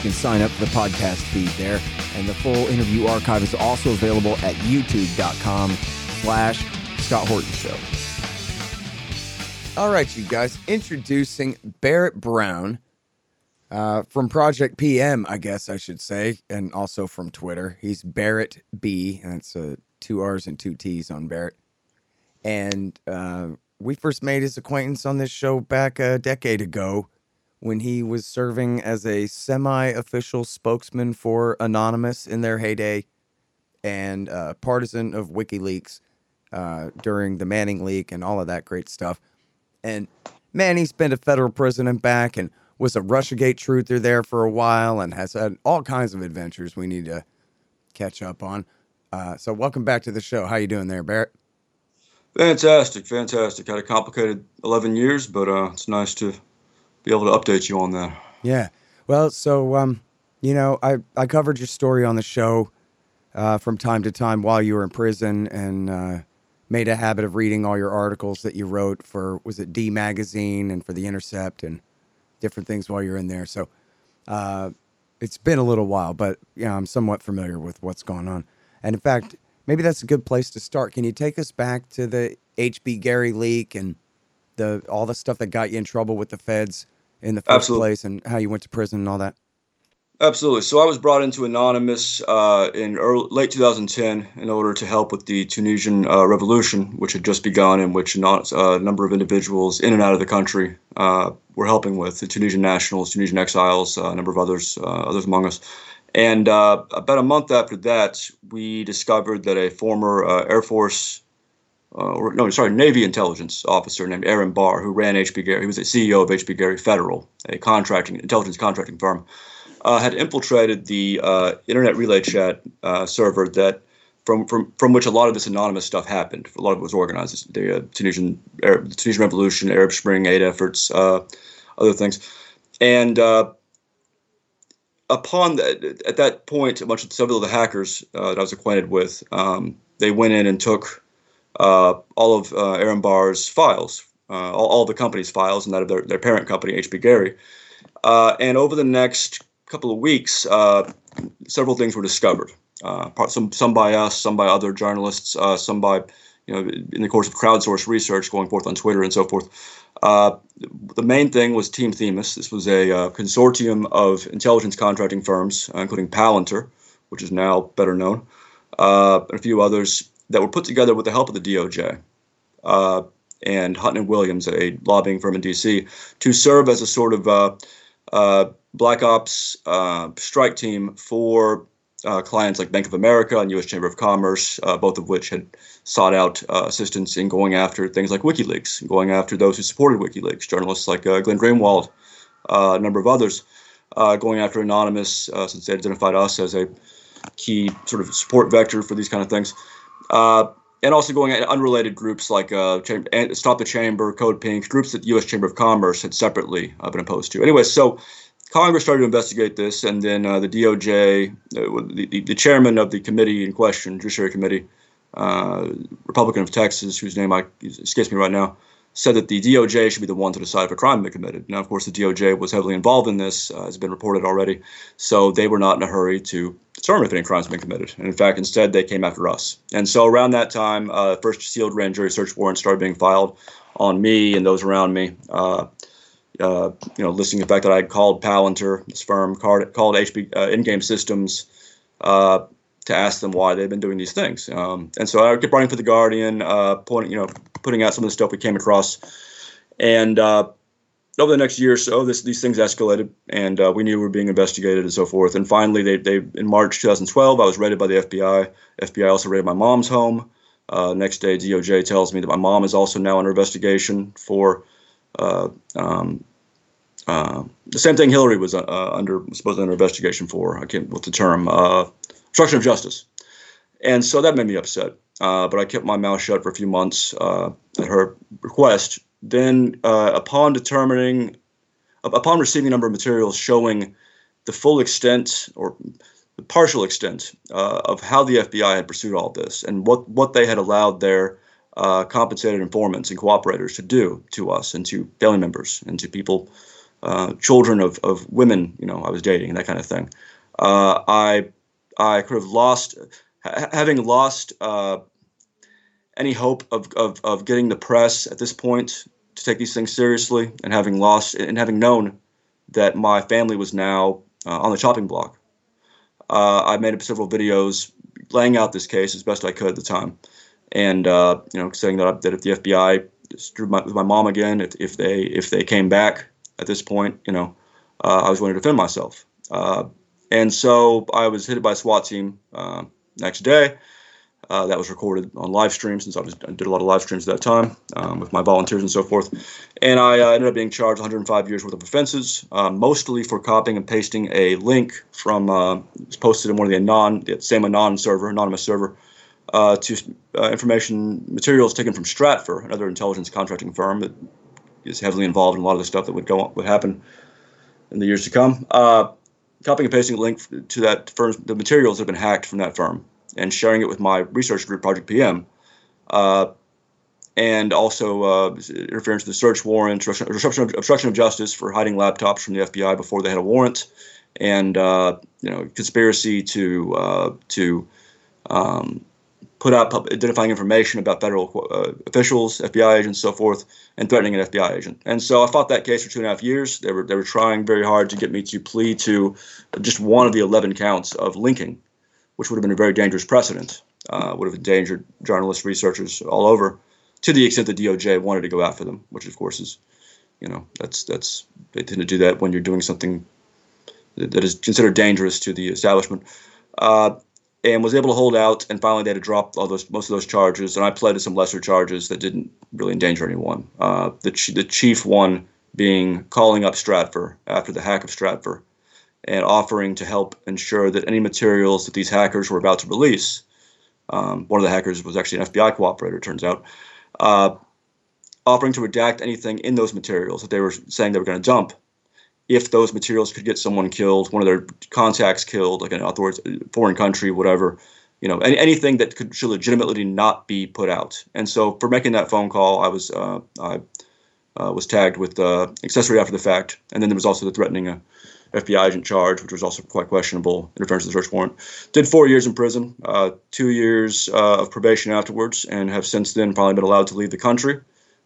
You can sign up for the podcast feed there and the full interview archive is also available at youtube.com slash Scott Horton Show. All right, you guys, introducing Barrett Brown uh, from Project PM, I guess I should say, and also from Twitter. He's Barrett B, and it's uh, two R's and two T's on Barrett. And uh, we first made his acquaintance on this show back a decade ago when he was serving as a semi official spokesman for Anonymous in their heyday and uh, partisan of WikiLeaks uh, during the Manning leak and all of that great stuff. And man, he's been to federal prison and back and was a Russiagate truther there for a while and has had all kinds of adventures we need to catch up on. Uh, so welcome back to the show. How you doing there, Barrett? Fantastic, fantastic. Had a complicated 11 years, but uh, it's nice to be able to update you on that. Yeah. Well, so um, you know, I I covered your story on the show uh, from time to time while you were in prison, and uh, made a habit of reading all your articles that you wrote for was it D Magazine and for the Intercept and different things while you're in there. So uh, it's been a little while, but yeah, I'm somewhat familiar with what's going on. And in fact, maybe that's a good place to start. Can you take us back to the HB Gary leak and the all the stuff that got you in trouble with the feds in the first Absolutely. place and how you went to prison and all that? Absolutely. So I was brought into Anonymous uh, in early, late 2010 in order to help with the Tunisian uh, revolution, which had just begun, in which uh, a number of individuals in and out of the country uh, were helping with the Tunisian nationals, Tunisian exiles, uh, a number of others, uh, others among us. And about a month after that, we discovered that a former Air Force uh, or no, sorry, Navy intelligence officer named Aaron Barr, who ran HB Gary. He was the CEO of HB Gary Federal, a contracting intelligence contracting firm, uh, had infiltrated the uh, internet relay chat uh, server that from, from from which a lot of this anonymous stuff happened. A lot of it was organized. The uh, Tunisian Arab, the Tunisian Revolution, Arab Spring, aid efforts, uh, other things, and upon that, at that point, a bunch of several of the hackers that I was acquainted with, um, they went in and took all of uh, Aaron Barr's files, uh, all, all the company's files, and that of their, their parent company, HB Gary. Uh, and over the next couple of weeks, uh, several things were discovered. Uh, some some by us, some by other journalists, some by you know in the course of crowdsourced research going forth on Twitter and so forth. the main thing was Team Themis. This was a consortium of intelligence contracting firms, including Palantir, which is now better known, and a few others that were put together with the help of the DOJ uh, and Hunton and Williams, a lobbying firm in D.C., to serve as a sort of uh, uh, black ops uh, strike team for uh, clients like Bank of America and U.S. Chamber of Commerce, uh, both of which had sought out assistance in going after things like WikiLeaks, going after those who supported WikiLeaks, journalists like Glenn Greenwald, a number of others, going after Anonymous since they identified us as a key sort of support vector for these kind of things. Uh, and also going at unrelated groups like uh, Stop the Chamber, Code Pink, groups that the U.S. Chamber of Commerce had separately uh, been opposed to. Anyway, so Congress started to investigate this, and then uh, the DOJ, uh, the, the, chairman of the committee in question, Judiciary Committee, uh, Republican of Texas, whose name I, escapes me right now, said that the DOJ should be the one to decide if a crime had been committed. Now, of course, the DOJ was heavily involved in this, uh, has been reported already, so they were not in a hurry to determine if any crimes had been committed. And in fact, instead, they came after us. And so around that time, uh, first sealed grand jury search warrants started being filed on me and those around me. Uh, uh, you know, listing the fact that I had called Palantir, this firm, called, called HB uh, Endgame Systems, uh, to ask them why they've been doing these things. Um, and so I kept writing for the Guardian, uh, you know, putting out some of the stuff we came across, and uh, over the next year or so, this, these things escalated, and uh, we knew we were being investigated and so forth. And finally, they, they in March 2012, I was raided by the FBI. FBI also raided my mom's home. Uh, next day, DOJ tells me that my mom is also now under investigation for uh, um, uh, the same thing Hillary was uh, under supposedly under investigation for. I can't what's the term obstruction of justice. and so that made me upset. Uh, but I kept my mouth shut for a few months uh, at her request. Then, uh, upon determining, upon receiving a number of materials showing the full extent or the partial extent uh, of how the FBI had pursued all this and what, what they had allowed their uh, compensated informants and cooperators to do to us and to family members and to people, uh, children of, of women, you know, I was dating and that kind of thing. I I could have lost, having lost any hope of, of, of getting the press at this point to take these things seriously and having lost and having known that my family was now uh, on the chopping block. Uh, I made several videos laying out this case as best I could at the time, and uh, you know saying that that if the FBI screwed my, with my mom again, if, if they if they came back at this point, you know, uh, I was going to defend myself. And so I was hit by a SWAT team uh, next day. Uh, that was recorded on live stream since I, was, I did a lot of live streams at that time um, with my volunteers and so forth. And I uh, ended up being charged 105 years worth of offenses, uh, mostly for copying and pasting a link from uh, was posted in one of the anon, the same anon server, anonymous server, uh, to uh, information materials taken from Stratfor, another intelligence contracting firm that is heavily involved in a lot of the stuff that would go would happen in the years to come. Copying and pasting a link to that firm, the materials that have been hacked from that firm and sharing it with my research group, Project PM, uh, and also uh, interference with the search warrant, obstruction of, obstruction of justice for hiding laptops from the FBI before they had a warrant, and uh, you know conspiracy to uh, to um, put out identifying information about federal uh, officials, FBI agents, so forth, and threatening an FBI agent. And so I fought that case for two and a half years. They were they were trying very hard to get me to plead to just one of the 11 counts of linking which would have been a very dangerous precedent, uh, would have endangered journalists, researchers all over, to the extent the DOJ wanted to go after them, which of course is, you know, that's that's they tend to do that when you're doing something that is considered dangerous to the establishment. Uh, and was able to hold out, and finally they had to drop all those most of those charges, and I pled to some lesser charges that didn't really endanger anyone. Uh, the the chief one being calling up Stratfor after the hack of Stratfor and offering to help ensure that any materials that these hackers were about to release, um, one of the hackers was actually an FBI cooperator, turns out, uh, offering to redact anything in those materials that they were saying they were going to dump if those materials could get someone killed, one of their contacts killed, like other words, foreign country, whatever, you know, any, anything that could should legitimately not be put out. And so for making that phone call, I was uh, I uh, was tagged with uh, accessory after the fact, and then there was also the threatening a FBI agent charge, which was also quite questionable in interference with the search warrant. Did four years in prison, uh, two years uh, of probation afterwards, and have since then finally been allowed to leave the country.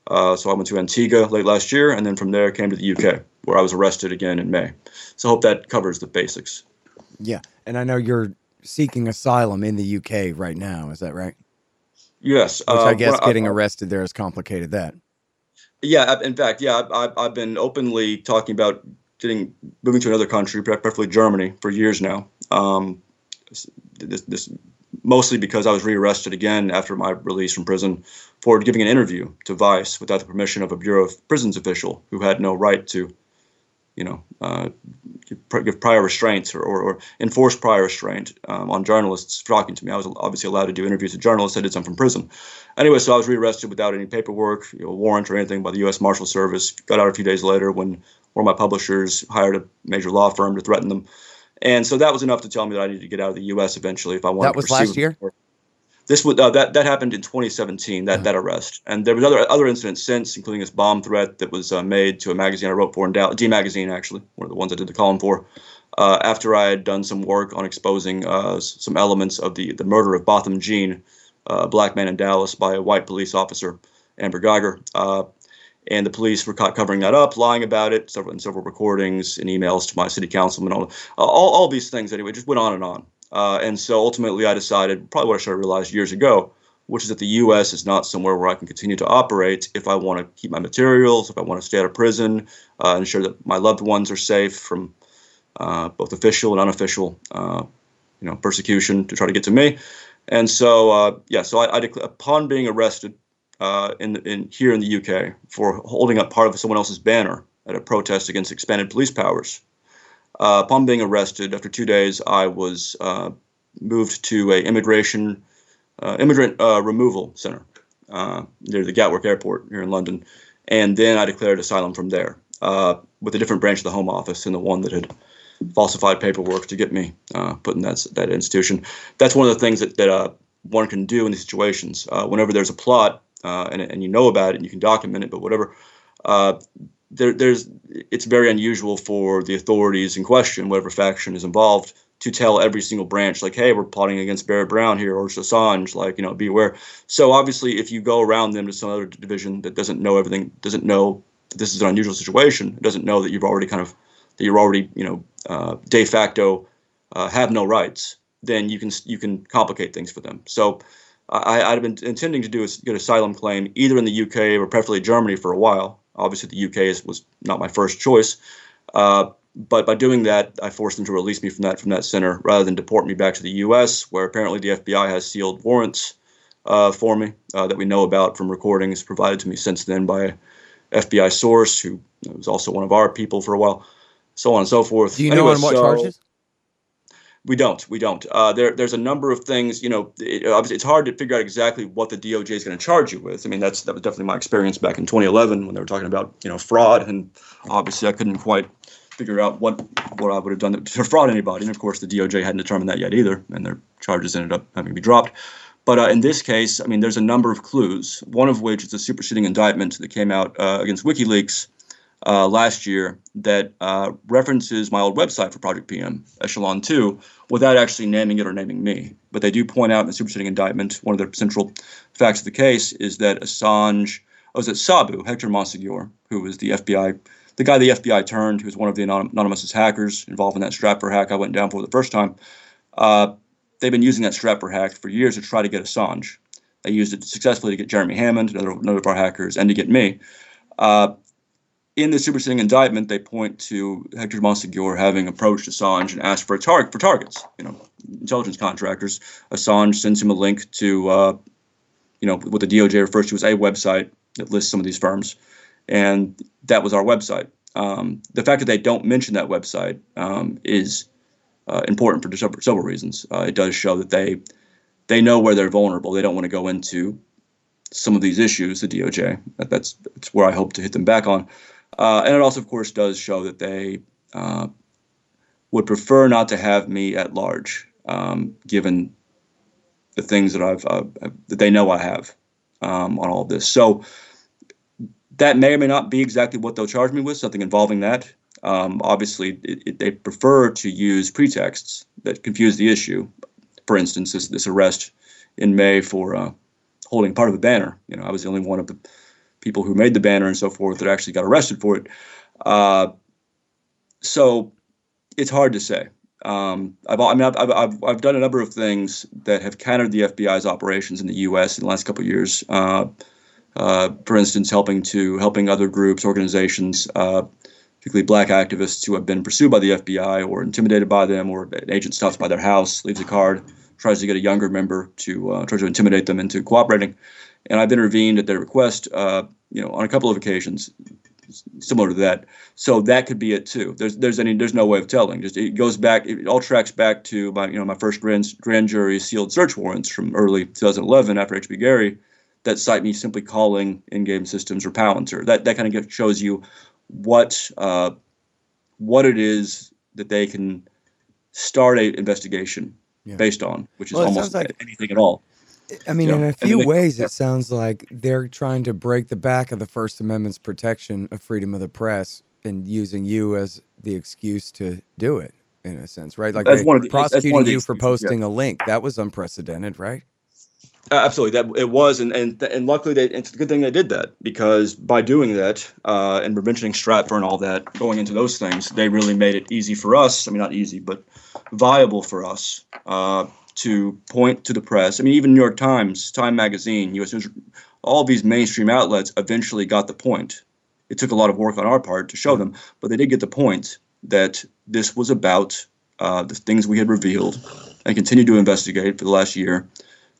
Uh, so I went to Antigua late last year, and then from there came to the UK, where I was arrested again in May. So I hope that covers the basics. Yeah, and I know you're seeking asylum in the UK right now. Is that right? Yes. Which I uh, guess well, getting I, arrested there has complicated that. Yeah, in fact, yeah, I've, I've been openly talking about getting moving to another country, preferably Germany, for years now. Um, this, this, mostly because I was rearrested again after my release from prison for giving an interview to Vice without the permission of a Bureau of Prisons official who had no right to, you know, uh, give prior restraints or, or, or enforce prior restraint um, on journalists talking to me. I was obviously allowed to do interviews with journalists. I did some from prison. Anyway, so I was rearrested without any paperwork, you know, warrant or anything by the U.S. Marshal Service. Got out a few days later when one of my publishers hired a major law firm to threaten them. And so that was enough to tell me that I needed to get out of the U.S. eventually if I wanted. That was last year. This would uh, that that happened in 2017. That uh-huh. that arrest, and there was other other incidents since, including this bomb threat that was uh, made to a magazine I wrote for in Dallas, D Magazine, actually, one of the ones I did the column for. Uh, after I had done some work on exposing uh, some elements of the the murder of Botham Jean, uh, a black man in Dallas by a white police officer, Amber Guyger uh, and the police were caught covering that up, lying about it, several in several recordings and emails to my city councilman, all, all, all these things anyway, just went on and on. Uh, and so ultimately, I decided probably what I should have realized years ago, which is that the U.S. is not somewhere where I can continue to operate if I want to keep my materials, if I want to stay out of prison, uh, ensure that my loved ones are safe from uh, both official and unofficial, uh, you know, persecution to try to get to me. And so, uh, yeah, so I, I upon being arrested uh, in, in here in the UK for holding up part of someone else's banner at a protest against expanded police powers. Uh, upon being arrested, after two days, I was uh, moved to a immigration uh, immigrant uh, removal center uh, near the Gatwick Airport here in London, and then I declared asylum from there uh, with a different branch of the Home Office than the one that had falsified paperwork to get me uh, put in that that institution. That's one of the things that that uh, one can do in these situations. whenever there's a plot and and you know about it and you can document it, but whatever. There, there's it's very unusual for the authorities in question, whatever faction is involved, to tell every single branch like hey we're plotting against barrett brown here or assange like you know be aware so obviously if you go around them to some other division that doesn't know everything doesn't know that this is an unusual situation doesn't know that you've already kind of that you're already you know uh, de facto uh, have no rights then you can you can complicate things for them so I, I'd been intending to do a good asylum claim either in the UK or preferably Germany for a while. Obviously, the UK is, was not my first choice, uh, but by doing that, I forced them to release me from that from that center rather than deport me back to the U.S., where apparently the FBI has sealed warrants uh, for me uh, that we know about from recordings provided to me since then by FBI source who was also one of our people for a while, so on and so forth. Do you know on what so, charges? We don't. We don't. Uh, there, there's a number of things. You know, it, obviously, it's hard to figure out exactly what the DOJ is going to charge you with. I mean, that's that was definitely my experience back in 2011 when they were talking about you know fraud, and obviously, I couldn't quite figure out what what I would have done to defraud anybody. And of course, the DOJ hadn't determined that yet either, and their charges ended up having to be dropped. But uh, in this case, I mean, there's a number of clues. One of which is a superseding indictment that came out uh, against WikiLeaks uh, last year that uh, references my old website for Project PM, Echelon 2, without actually naming it or naming me. But they do point out in the superseding indictment one of the central facts of the case is that Assange, oh, was it Sabu, Hector Monsegur, who was the FBI the guy the FBI turned, who was one of the anonymous hackers involved in that Stratfor hack I went down for the first time, uh, they've been using that Stratfor hack for years to try to get Assange. They used it successfully to get Jeremy Hammond, another, another of our hackers, and to get me. Uh, in the superseding indictment, they point to Hector Monsegur having approached Assange and asked for a target for targets. You know, intelligence contractors. Assange sends him a link to, uh, you know, what the DOJ refers to as a website that lists some of these firms and that was our website. Um, the fact that they don't mention that website um, is uh, important for several, reasons. Uh, it does show that they they know where they're vulnerable. They don't want to go into some of these issues. The DOJ. That, that's that's where I hope to hit them back on. Uh, and it also, of course, does show that they uh, would prefer not to have me at large, um, given the things that I've uh, that they know I have um, on all of this. So that may or may not be exactly what they'll charge me with, something involving that. Um, obviously, it, it, they prefer to use pretexts that confuse the issue. For instance, this, this arrest in May for uh, holding part of a banner. You know, I was the only one of the people who made the banner and so forth that actually got arrested for it. Uh, so it's hard to say. Um, I've, I mean, I've, I've, I've done a number of things that have countered the FBI's operations in the U.S. in the last couple of years. Uh, uh, for instance, helping to helping other groups, organizations, uh, particularly black activists who have been pursued by the FBI or intimidated by them, or an agent stops by their house, leaves a card, tries to get a younger member to uh, try to intimidate them into cooperating. And I've intervened at their request, uh, you know, on a couple of occasions, similar to that. So that could be it too. There's there's any there's no way of telling. Just it goes back. It all tracks back to my you know my first grand grand jury sealed search warrants from early 2011 after HB Gary that cite me simply calling Endgame Systems or Palantir. That that kind of shows you what uh, what it is that they can start a investigation yeah. based on, which is well, almost like, anything at all. I mean, you in a few they, ways, yeah. it sounds like they're trying to break the back of the First Amendment's protection of freedom of the press and using you as the excuse to do it, in a sense, right? Like they prosecuting you for posting yeah. a link. That was unprecedented, right? Uh, absolutely, that it was, and and and luckily, they, it's a good thing they did that because by doing that uh, and mentioning Stratfor and all that, going into those things, they really made it easy for us. I mean, not easy, but viable for us uh, to point to the press. I mean, even New York Times, Time Magazine, U.S. News, all these mainstream outlets eventually got the point. It took a lot of work on our part to show them, but they did get the point that this was about uh, the things we had revealed and continued to investigate for the last year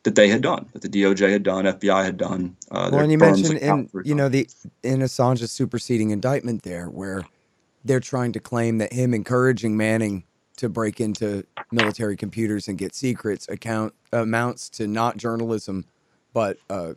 that they had done, that the DOJ had done, FBI had done. Uh, well, and you mentioned in you know the in Assange's superseding indictment there, where they're trying to claim that him encouraging Manning to break into military computers and get secrets account amounts to not journalism, but a,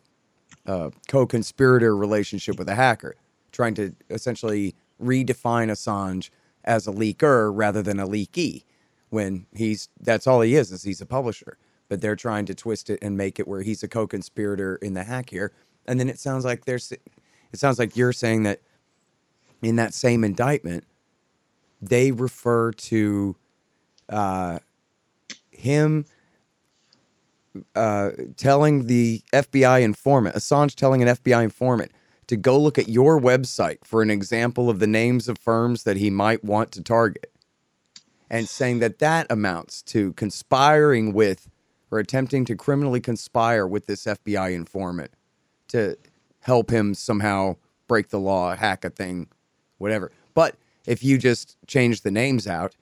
a co-conspirator relationship with a hacker, trying to essentially redefine Assange as a leaker rather than a leaky. When he's that's all he is is he's a publisher, but they're trying to twist it and make it where he's a co-conspirator in the hack here. And then it sounds like there's, it sounds like you're saying that in that same indictment, they refer to uh, him uh, telling the FBI informant, Assange telling an FBI informant to go look at your website for an example of the names of firms that he might want to target, and saying that that amounts to conspiring with or attempting to criminally conspire with this FBI informant to help him somehow break the law, hack a thing, whatever. But if you just change the names out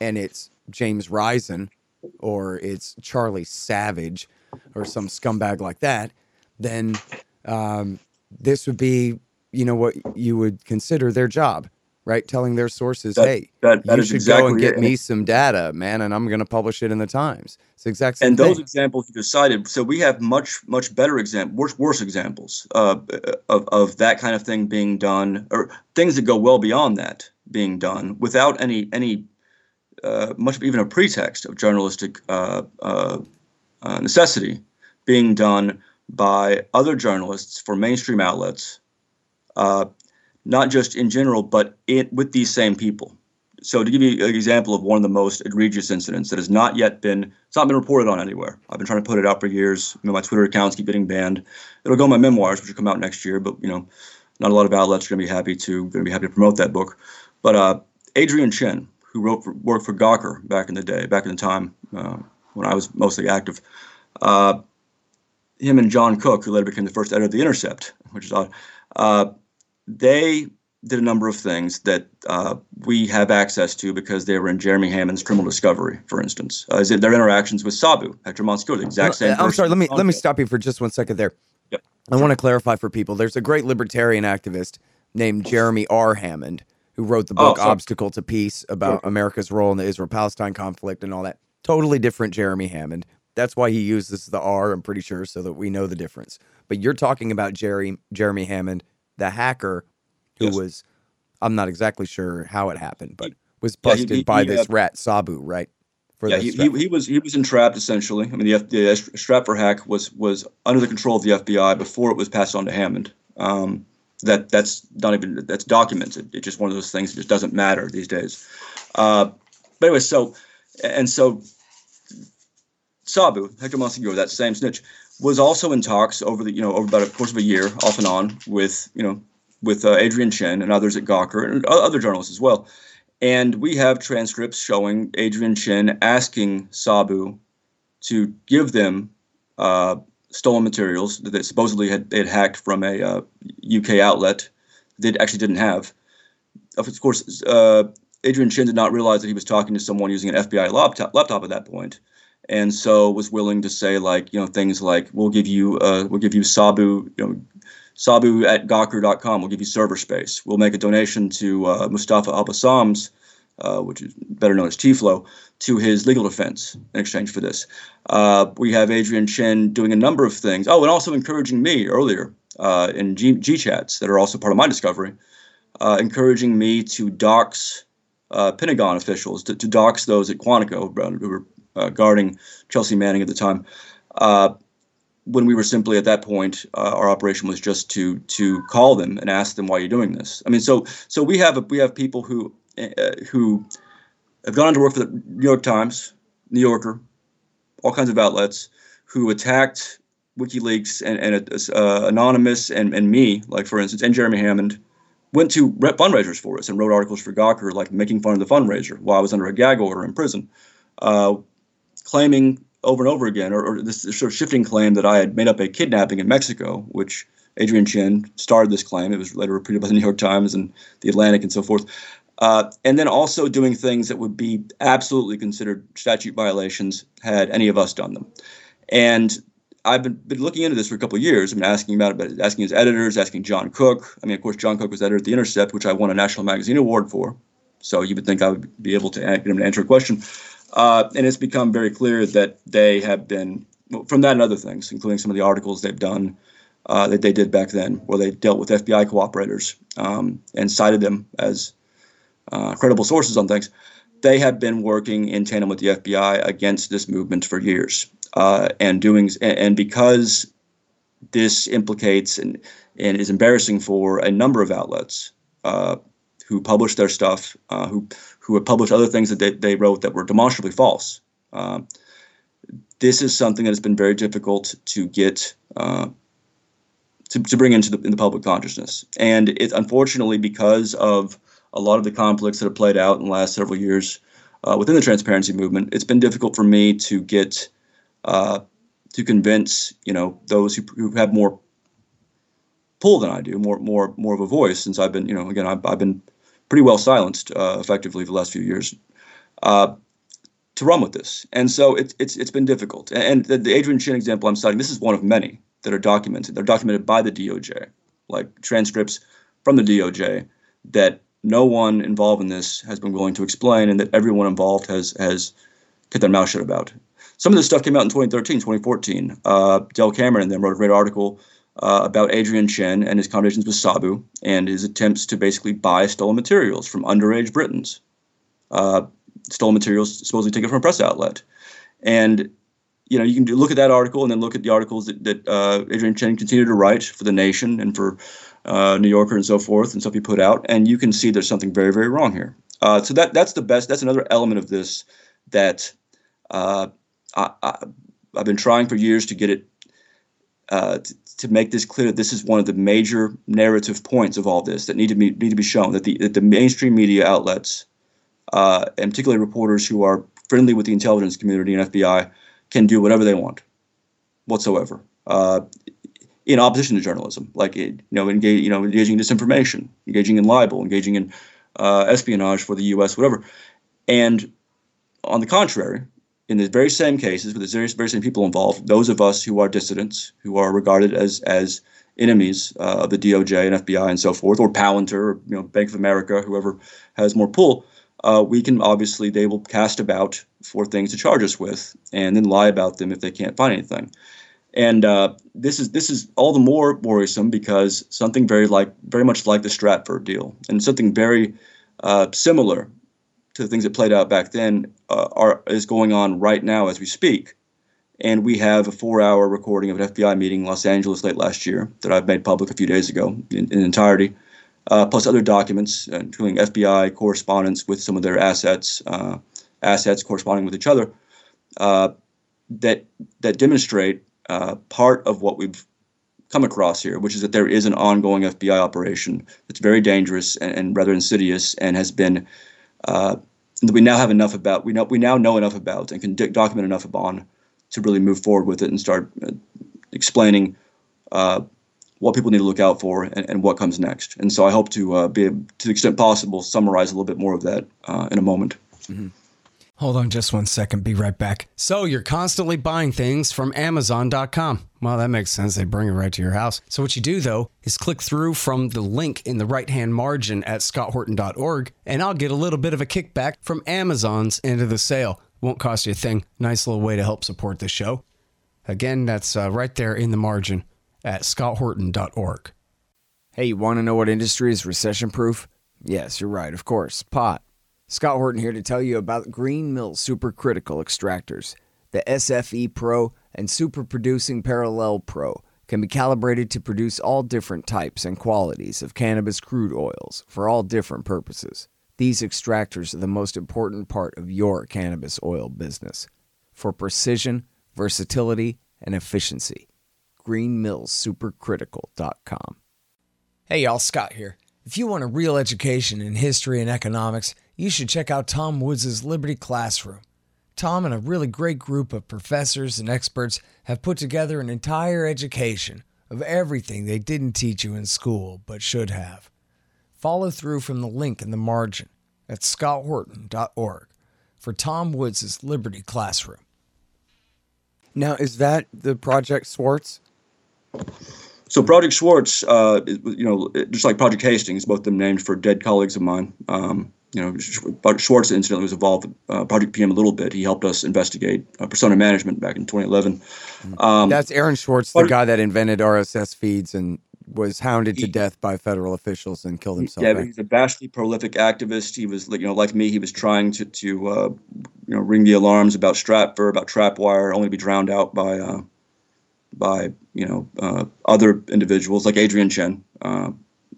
and it's James Risen or it's Charlie Savage or some scumbag like that, then um, this would be, you know, what you would consider their job, right? Telling their sources, That- hey, that- that you should exactly go and get it. me some data, man, and I'm going to publish it in the Times. It's the exact same and those thing. examples you just cited, so we have much much better example, worse worse examples uh, of of that kind of thing being done, or things that go well beyond that being done without any any uh, much of even a pretext of journalistic uh, uh, uh, necessity being done by other journalists for mainstream outlets, not just in general, but it with these same people. So to give you an example of one of the most egregious incidents that has not yet been it's not been reported on anywhere. I've been trying to put it out for years. My Twitter accounts keep getting banned. It'll go in my memoirs, which will come out next year. But you know, not a lot of outlets are going to be happy to going to be happy to promote that book. But uh, Adrian Chen, who wrote for, worked for Gawker back in the day, back in the time uh, when I was mostly active, uh, him and John Cook, who later became the first editor of The Intercept, which is odd, uh, they did a number of things that uh, we have access to because they were in Jeremy Hammond's Criminal Discovery, for instance. Uh, is it their interactions with Sabu, Hector Monsegur, the exact same I'm sorry. Let me let me stop you for just one second there. Yep. I want to clarify for people. There's a great libertarian activist named Jeremy R. Hammond who wrote the Oh, book sorry. Obstacle to Peace about America's role in the Israel-Palestine conflict and all that. Totally different Jeremy Hammond. That's why he uses the R, I'm pretty sure, so that we know the difference. But you're talking about Jerry Jeremy Hammond, the hacker who Yes. was I'm not exactly sure how it happened, but was Yeah, he- busted he- by he, this uh, rat Sabu, right? For Yeah, the he, he, was he was entrapped essentially. I mean, the, F, the Stratfor hack was was under the control of the FBI before it was passed on to Hammond. Um, that that's not even that's documented. It's just one of those things that just doesn't matter these days. Uh, but anyway, so and so Sabu Hector Monsegur, that same snitch, was also in talks over the you know over about a course of a year, off and on, with you know with uh, Adrian Chen and others at Gawker and other journalists as well. And we have transcripts showing Adrian Chen asking Sabu to give them uh, stolen materials that supposedly had they had hacked from a uh, UK outlet they actually didn't have. Of course, uh, Adrian Chen did not realize that he was talking to someone using an FBI laptop, laptop at that point, and so was willing to say like you know things like we'll give you uh, we'll give you Sabu you know Sabu at Gawker.com. We'll give you server space. We'll make a donation to uh, Mustafa Al Bassam's, uh, which is better known as T-Flow, to his legal defense in exchange for this. Uh, we have Adrian Chen doing a number of things. Oh, and also encouraging me earlier uh, in G, chats that are also part of my discovery, uh, encouraging me to dox uh, Pentagon officials, to, to dox those at Quantico uh, who were uh, guarding Chelsea Manning at the time. When we were simply at that point, our operation was just to to call them and ask them why you're doing this. I mean, so so we have we have people who who have gone on to work for the New York Times, New Yorker, all kinds of outlets, who attacked WikiLeaks and and uh, Anonymous and and me, like for instance, and Jeremy Hammond, went to fundraisers for us and wrote articles for Gawker, like making fun of the fundraiser while I was under a gag order in prison, uh, claiming over and over again, or, or this sort of shifting claim that I had made up a kidnapping in Mexico, which Adrian Chen started this claim. It was later repeated by the New York Times and the Atlantic and so forth. Uh, and then also doing things that would be absolutely considered statute violations had any of us done them. And I've been, been looking into this for a couple of years. I've been asking about it, asking his editors, asking John Cook. I mean, of course, John Cook was editor at The Intercept, which I won a National Magazine Award for. So you would think I would be able to get him to answer a question. Uh, and it's become very clear that they have been, from that and other things, including some of the articles they've done uh, that they did back then, where they dealt with FBI cooperators um, and cited them as uh, credible sources on things. They have been working in tandem with the FBI against this movement for years, uh, and doing and because this implicates and, and is embarrassing for a number of outlets uh, who publish their stuff, uh, who who have published other things that they, they wrote that were demonstrably false. Uh, this is something that has been very difficult to get uh, to, to bring into the, in the public consciousness, and it unfortunately because of a lot of the conflicts that have played out in the last several years uh, within the transparency movement, it's been difficult for me to get uh, to convince you know those who, who have more pull than I do, more more more of a voice. Since I've been you know again I've, I've been pretty well silenced uh, effectively the last few years. Uh, to run with this, and so it's it's it's been difficult. And the, the Adrian Chen example I'm citing, this is one of many that are documented. They're documented by the DOJ, like transcripts from the DOJ that no one involved in this has been willing to explain, and that everyone involved has has kept their mouth shut about. Some of this stuff came out in 2013, 2014. Uh, Cameron and then wrote a great article uh, about Adrian Chen and his conversations with Sabu and his attempts to basically buy stolen materials from underage Britons. Uh, stolen materials supposedly taken from a press outlet. And you know, you can do, look at that article and then look at the articles that, that uh, Adrian Chen continued to write for The Nation and for uh, New Yorker and so forth and stuff he put out, and you can see there's something very, very wrong here. Uh, so that that's the best. That's another element of this that uh, I, have been trying for years to get it uh, to, to, make this clear that this is one of the major narrative points of all this that need to be need to be shown that the that the mainstream media outlets uh, and particularly reporters who are friendly with the intelligence community and FBI can do whatever they want whatsoever uh, in opposition to journalism, like you know, engage, you know, engaging in disinformation, engaging in libel, engaging in uh, espionage for the U.S., whatever. And on the contrary, in the very same cases with the very, very same people involved, those of us who are dissidents, who are regarded as as enemies uh, of the DOJ and FBI and so forth, or Palantir, or you know, Bank of America, whoever has more pull, uh, we can obviously they will cast about for things to charge us with, and then lie about them if they can't find anything. And uh, this is this is all the more worrisome because something very like very much like the Stratfor deal, and something very uh, similar to the things that played out back then uh, are is going on right now as we speak. And we have a four-hour recording of an FBI meeting in Los Angeles late last year that I've made public a few days ago in, in entirety, uh, plus other documents, uh, including FBI correspondence with some of their assets, uh, assets corresponding with each other, that that demonstrate uh, part of what we've come across here, which is that there is an ongoing FBI operation that's very dangerous and, and rather insidious, and has been uh, we now have enough about. We know we now know enough about and can document enough upon to really move forward with it and start uh, explaining uh, what people need to look out for and, and, what comes next. And so I hope to uh, be, to the extent possible, summarize a little bit more of that uh, in a moment. Mm-hmm. Hold on just one second. Be right back. So, you're constantly buying things from Amazon.com. Well, that makes sense. They bring it right to your house. So, what you do, though, is click through from the link in the right hand margin at scotthorton.org, and I'll get a little bit of a kickback from Amazon's end of the sale. Won't cost you a thing. Nice little way to help support the show. Again, that's uh, right there in the margin at scotthorton.org. Hey, you want to know what industry is recession proof? Yes, you're right, of course. Pot. Scott Horton here to tell you about Green Mill Supercritical Extractors. The SFE Pro and Super Producing Parallel Pro can be calibrated to produce all different types and qualities of cannabis crude oils for all different purposes. These extractors are the most important part of your cannabis oil business for precision, versatility, and efficiency. GreenMillSupercritical.com. Hey, y'all, Scott here. If you want a real education in history and economics, you should check out Tom Woods' Liberty Classroom. Tom and a really great group of professors and experts have put together an entire education of everything they didn't teach you in school but should have. Follow through from the link in the margin at scotthorton.org for Tom Woods' Liberty Classroom. Now, is that the Project Swartz? So Project Swartz, uh, you know, just like Project Hastings, both of them named for dead colleagues of mine. Um, you know, Swartz incidentally was involved with uh, Project PM a little bit. He helped us investigate uh, persona management back in 2011. Mm-hmm. Um, That's Aaron Swartz, the guy that invented RSS feeds and was hounded he, to death by federal officials and killed himself. Yeah, he's a vastly prolific activist. He was, you know, like me, he was trying to, to uh, you know, ring the alarms about Stratfor, about Trapwire, only to be drowned out by, uh, by you know, uh, other individuals like Adrian Chen uh,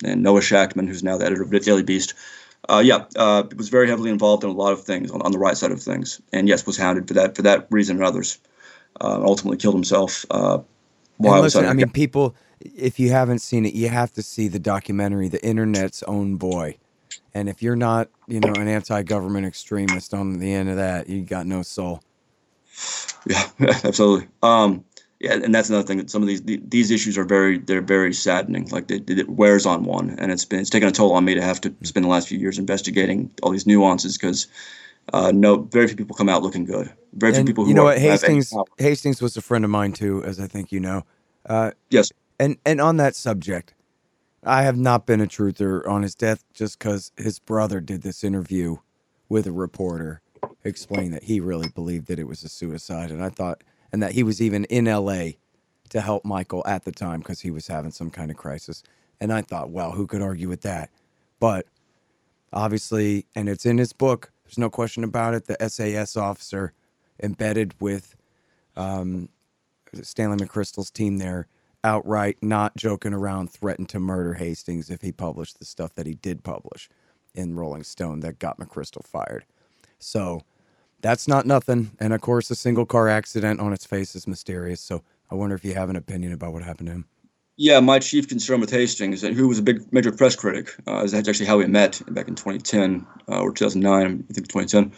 and Noah Shachtman, who's now the editor of the Daily Beast uh, yeah, uh, was very heavily involved in a lot of things on, on, the right side of things, and yes, was hounded for that for that reason and others. Uh, ultimately, killed himself. Uh, while listen, I, I mean, people, if you haven't seen it, you have to see the documentary, "The Internet's Own Boy." And if you're not, you know, an anti-government extremist on the end of that, you got no soul. Yeah, absolutely. Um, yeah, and that's another thing that some of these these issues are very they're very saddening. Like it, it wears on one, and it's been it's taken a toll on me to have to spend the last few years investigating all these nuances because uh, no, very few people come out looking good. Very few people. Who you know what Hastings Hastings was a friend of mine too, as I think you know. Uh, yes. And and on that subject, I have not been a truther on his death just because his brother did this interview with a reporter, explaining that he really believed that it was a suicide, and I thought and that he was even in LA to help Michael at the time because he was having some kind of crisis. And I thought, well, who could argue with that? But obviously, and it's in his book, there's no question about it. The SAS officer embedded with um, Stanley McChrystal's team there outright, not joking around, threatened to murder Hastings if he published the stuff that he did publish in Rolling Stone that got McChrystal fired. So that's not nothing. And of course, a single car accident on its face is mysterious. So I wonder if you have an opinion about what happened to him. Yeah, my chief concern with Hastings, who was a big major press critic, uh, that's actually how we met back in 2010 uh, or 2009, I think 2010.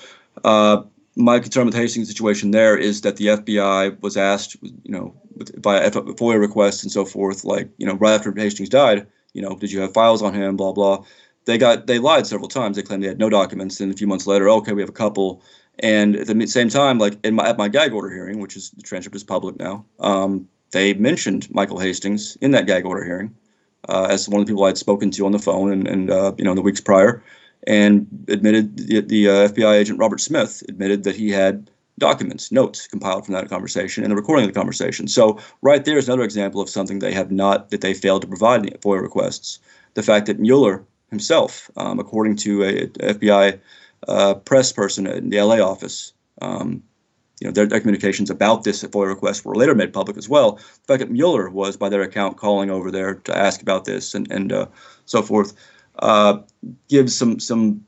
Uh, my concern with Hastings' situation there is that the FBI was asked, you know, by FOIA requests and so forth, like, you know, right after Hastings died, you know, did you have files on him, blah, blah. They got, they lied several times. They claimed they had no documents. And a few months later, okay, we have a couple. And at the same time, like in my, at my gag order hearing, which is the transcript is public now, um, they mentioned Michael Hastings in that gag order hearing uh, as one of the people I had spoken to on the phone and, and uh, you know in the weeks prior, and admitted the, the uh, FBI agent Robert Smith admitted that he had documents, notes compiled from that conversation and the recording of the conversation. So right there is another example of something they have not that they failed to provide in FOIA requests. The fact that Mueller himself, um, according to a, a FBI uh, press person in the LA office. Um, you know, their, their, communications about this FOIA request were later made public as well. The fact that Mueller was, by their account, calling over there to ask about this and, and uh, so forth uh, gives some, some,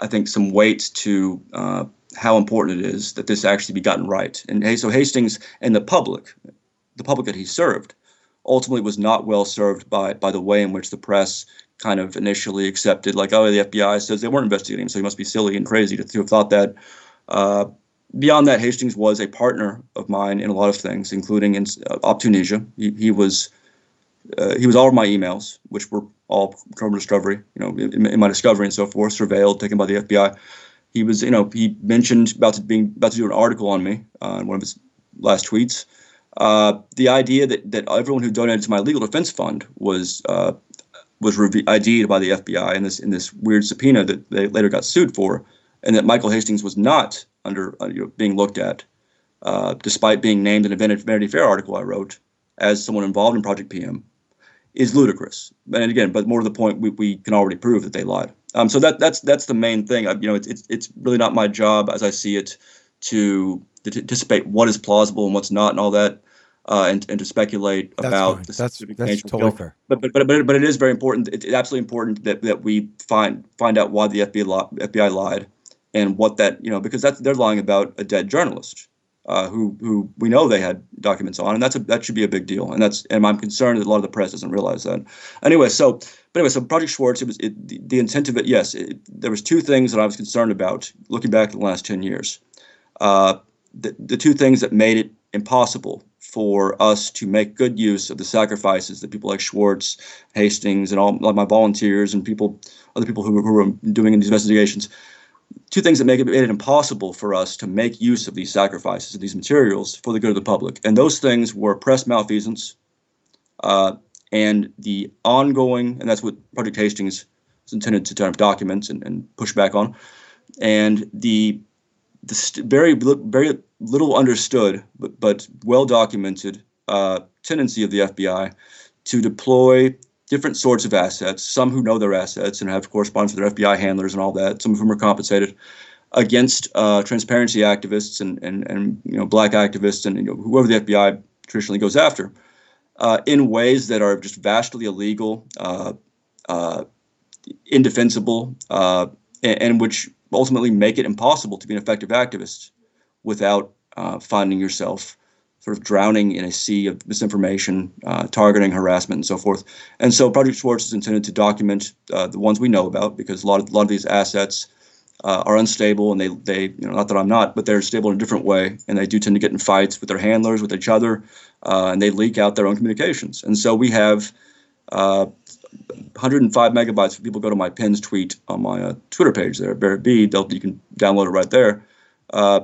I think, some weight to uh, how important it is that this actually be gotten right. And so Hastings and the public, the public that he served, ultimately was not well served by by the way in which the press kind of initially accepted, like, oh, the FBI says they weren't investigating so he must be silly and crazy to, to have thought that. Uh, beyond that, Hastings was a partner of mine in a lot of things, including in uh, Optunisia. He, he was uh, he was all of my emails, which were all criminal discovery, you know, in, in, my discovery and so forth, surveilled, taken by the FBI. He was, you know, he mentioned about to being about to do an article on me uh, in one of his last tweets. Uh, the idea that, that everyone who donated to my legal defense fund was uh, was ID'd by the FBI in this in this weird subpoena that they later got sued for, and that Michael Hastings was not under uh, you know, being looked at, uh, despite being named in a Vanity Fair article I wrote as someone involved in Project PM, is ludicrous. And again, but more to the point, we, we can already prove that they lied. Um, so that that's that's the main thing. I, you know, it's, it's it's really not my job as I see it to, to anticipate what is plausible and what's not and all that uh, and, and to speculate that's about fine. the that's, that's totally fair. But, but but but it is very important. It's absolutely important that, that we find find out why the FBI li- FBI lied and what that you know because that's they're lying about a dead journalist uh, who who we know they had documents on, and that's a that should be a big deal. And that's and I'm concerned that a lot of the press doesn't realize that. Anyway, so but anyway, so Project Swartz, it was it, the, the intent of it. Yes, it, there was two things that I was concerned about looking back in the last ten years. Uh, the the two things that made it impossible for us to make good use of the sacrifices that people like Swartz, Hastings, and all like my volunteers and people, other people who, who are doing these investigations. Two things that make it, made it impossible for us to make use of these sacrifices of these materials for the good of the public, and those things were press malfeasance, uh, and the ongoing, and that's what Project Hastings is intended to kind of document and, and push back on. And the st- very very little understood but, but well documented uh, tendency of the FBI to deploy different sorts of assets. Some who know their assets and have correspondence with their FBI handlers and all that. Some of whom are compensated against uh, transparency activists and, and and you know black activists and you know, whoever the FBI traditionally goes after uh, in ways that are just vastly illegal, uh, uh indefensible, uh, and, and, which ultimately make it impossible to be an effective activist without uh, finding yourself sort of drowning in a sea of misinformation, targeting, harassment, and so forth. And so Project Swartz is intended to document the ones we know about because a lot of, a lot of these assets uh, are unstable and they they you know not that I'm not, but they're stable in a different way, and they do tend to get in fights with their handlers, with each other, uh, and they leak out their own communications. And so we have uh, 105 megabytes. People go to my pins tweet on my uh, Twitter page there, Barrett B. you can download it right there. Uh,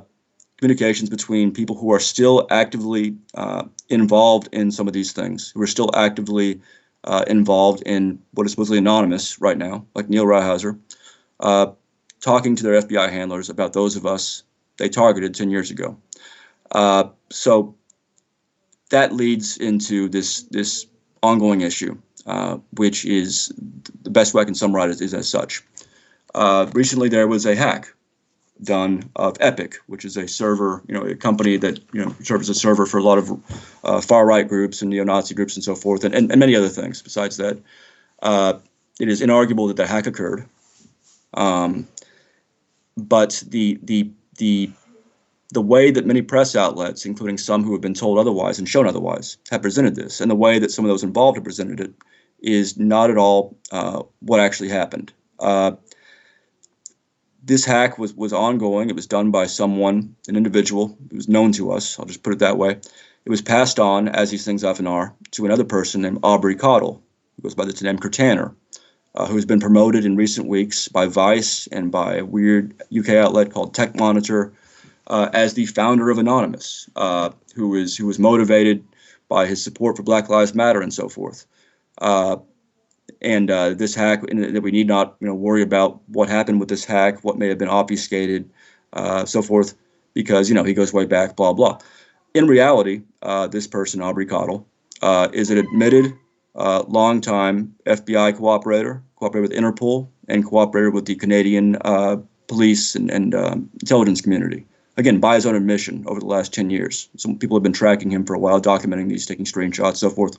communications between people who are still actively uh, involved in some of these things, who are still actively involved in what is supposedly anonymous right now, like Neal Rauhauser talking to their FBI handlers about those of us they targeted 10 years ago. Uh, so that leads into this this ongoing issue, uh, which is the best way I can summarize it is as such. Uh, recently, there was a hack done of Epik, which is a server, you know, a company that you know serves as a server for a lot of uh, far right groups and neo-Nazi groups and so forth, and, and, and many other things. Besides that, uh, it is inarguable that the hack occurred. Um, but the the the the way that many press outlets, including some who have been told otherwise and shown otherwise, have presented this, and the way that some of those involved have presented it, is not at all uh, what actually happened. Uh, this hack was was ongoing. It was done by someone, an individual who was known to us. I'll just put it that way. It was passed on, as these things often are, to another person named Aubrey Cottle, who goes by the name Kirtaner uh, who's been promoted in recent weeks by Vice and by a weird UK outlet called Tech Monitor uh, as the founder of Anonymous, uh, who is who was motivated by his support for Black Lives Matter and so forth. Uh, and uh, this hack, that we need not you know worry about what happened with this hack, what may have been obfuscated, uh, so forth, because you know he goes way back, blah blah. In reality, this person, Aubrey Cottle, is an admitted uh, longtime FBI cooperator, cooperated with Interpol, and cooperated with the Canadian uh, police and, and uh, intelligence community. Again, by his own admission, over the last 10 years. Some people have been tracking him for a while, documenting these, taking screenshots, so forth.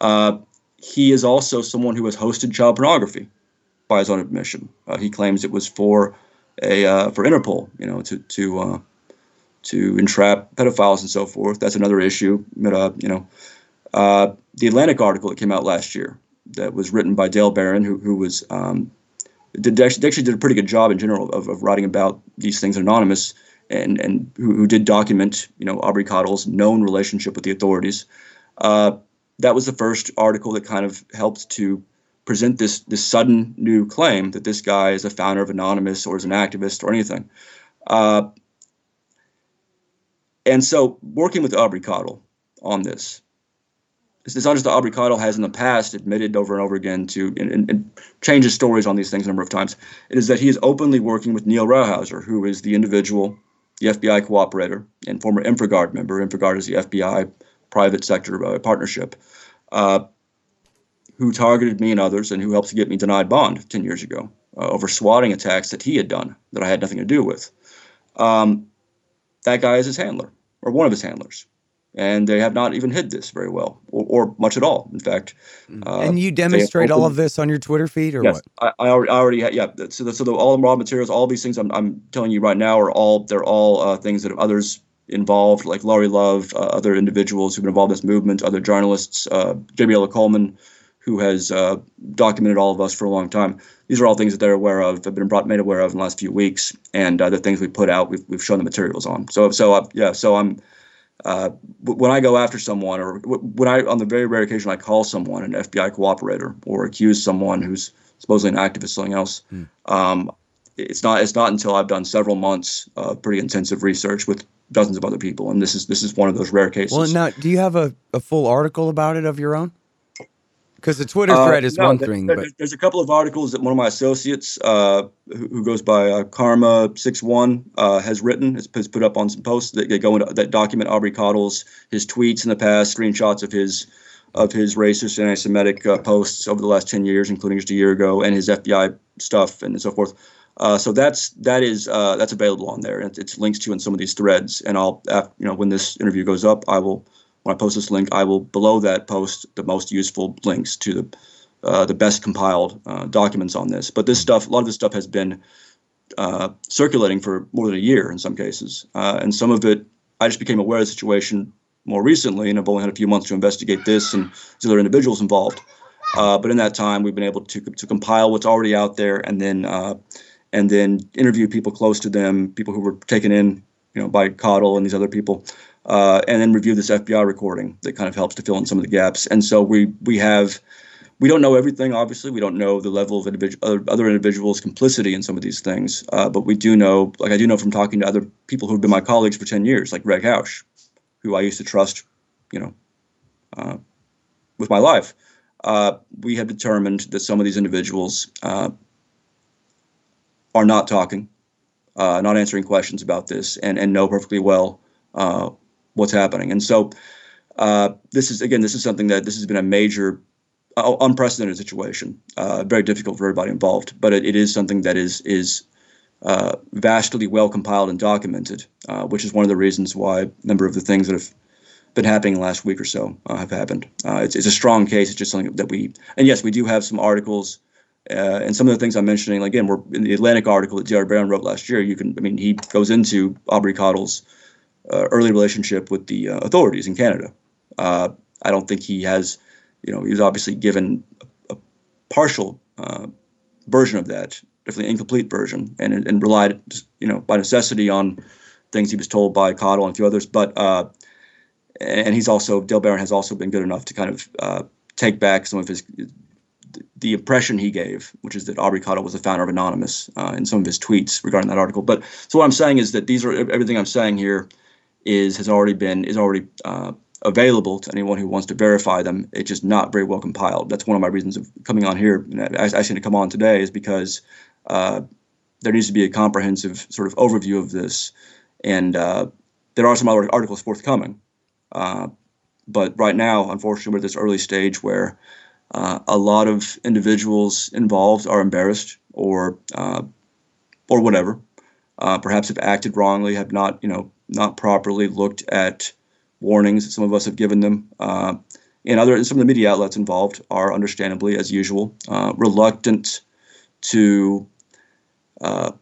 Uh, he is also someone who has hosted child pornography, by his own admission. Uh, he claims it was for a uh, for Interpol, you know, to to to entrap pedophiles and so forth. That's another issue. But, you know, uh, the Atlantic article that came out last year that was written by Dale Beran, who, who was um, did actually, actually, did a pretty good job in general of, of writing about these things anonymous and and who, who did document you know Aubrey Cottle's known relationship with the authorities. Uh, that was the first article that kind of helped to present this this sudden new claim that this guy is a founder of Anonymous or is an activist or anything. Uh, and so, working with Aubrey Cottle on this, it's not just that Aubrey Cottle has in the past admitted over and over again to and, and changes stories on these things a number of times. It is that he is openly working with Neal Rauhauser, who is the individual, the FBI cooperator and former InfraGard member. InfraGard is the FBI private sector uh, partnership, uh, who targeted me and others and who helped to get me denied bond 10 years ago uh, over swatting attacks that he had done that I had nothing to do with. Um, that guy is his handler, or one of his handlers and they have not even hid this very well or, or much at all. In fact, mm. uh, and you demonstrate all of this on your Twitter feed, or yes, what? I, I already, I already yeah. So, the, so the, all the raw materials, all these things I'm, I'm telling you right now are all they're all uh, things that others involved, like Lauri Love, uh, other individuals who've been involved in this movement, other journalists, uh, Gabriella Coleman, who has uh, documented all of us for a long time. These are all things that they're aware of, have been brought made aware of in the last few weeks, and uh, the things we put out, we've, we've shown the materials on. So so uh, yeah, so I'm uh, when I go after someone, or when I, on the very rare occasion, I call someone an FBI cooperator or accuse someone who's supposedly an activist, something else, mm. um, it's not. It's not until I've done several months of pretty intensive research with dozens of other people, and this is this is one of those rare cases. Well, now, do you have a, a full article about it of your own? Because the Twitter thread is uh, no, one thing, but there's a couple of articles that one of my associates, uh, who, who goes by uh, Karma Six One, uh, has written. Has, has put up on some posts that, that go into that document Aubrey Cottle's his tweets in the past, screenshots of his of his racist and anti-Semitic uh, posts over the last ten years, including just a year ago, and his FBI stuff and so forth. Uh, so that's that is uh, that's available on there, and it's, it's links to in some of these threads. And I'll, af- you know, when this interview goes up, I will when I post this link, I will below that post the most useful links to the uh, the best compiled uh, documents on this. But this stuff, a lot of this stuff has been uh, circulating for more than a year in some cases, uh, and some of it I just became aware of the situation more recently, and I've only had a few months to investigate this and there's other individuals involved. Uh, but in that time, we've been able to to compile what's already out there, and then uh, and then interview people close to them, people who were taken in, you know, by Cottle and these other people, uh, and then review this FBI recording that kind of helps to fill in some of the gaps. And so we we have we don't know everything. Obviously, we don't know the level of individual other, other individuals' complicity in some of these things, uh, but we do know, like I do know from talking to other people who've been my colleagues for ten years, like Gregg Housh, who I used to trust, you know, uh, with my life. Uh, we have determined that some of these individuals uh, are not talking, uh, not answering questions about this, and and know perfectly well uh, what's happening. And so uh, this is again, this is something that this has been a major, uh, unprecedented situation, uh, very difficult for everybody involved. But it, it is something that is is uh, vastly well compiled and documented, uh, which is one of the reasons why a number of the things that have been happening last week or so uh, have happened. It's, it's a strong case. It's just something that we, and yes, we do have some articles. Uh, and some of the things I'm mentioning, again, were in the Atlantic article that J.R. Beran wrote last year. You can, I mean, he goes into Aubrey Cottle's uh, early relationship with the uh, authorities in Canada. Uh, I don't think he has, you know, he was obviously given a, a partial uh, version of that, definitely incomplete version, and and relied, you know, by necessity on things he was told by Cottle and a few others. But uh, and he's also Dale Beran has also been good enough to kind of uh, take back some of his the impression he gave, which is that Aubrey Cottle was the founder of Anonymous uh, in some of his tweets regarding that article. But so what I'm saying is that these are everything I'm saying here is has already been is already uh, available to anyone who wants to verify them. It's just not very well compiled. That's one of my reasons of coming on here, asking to come on today, is because uh, there needs to be a comprehensive sort of overview of this, and uh, there are some other articles forthcoming. Uh, but right now, unfortunately, we're at this early stage where uh, a lot of individuals involved are embarrassed or uh, or whatever. Perhaps have acted wrongly, have not you know not properly looked at warnings that some of us have given them. Uh, and other and some of the media outlets involved are understandably, as usual, uh, reluctant to uh,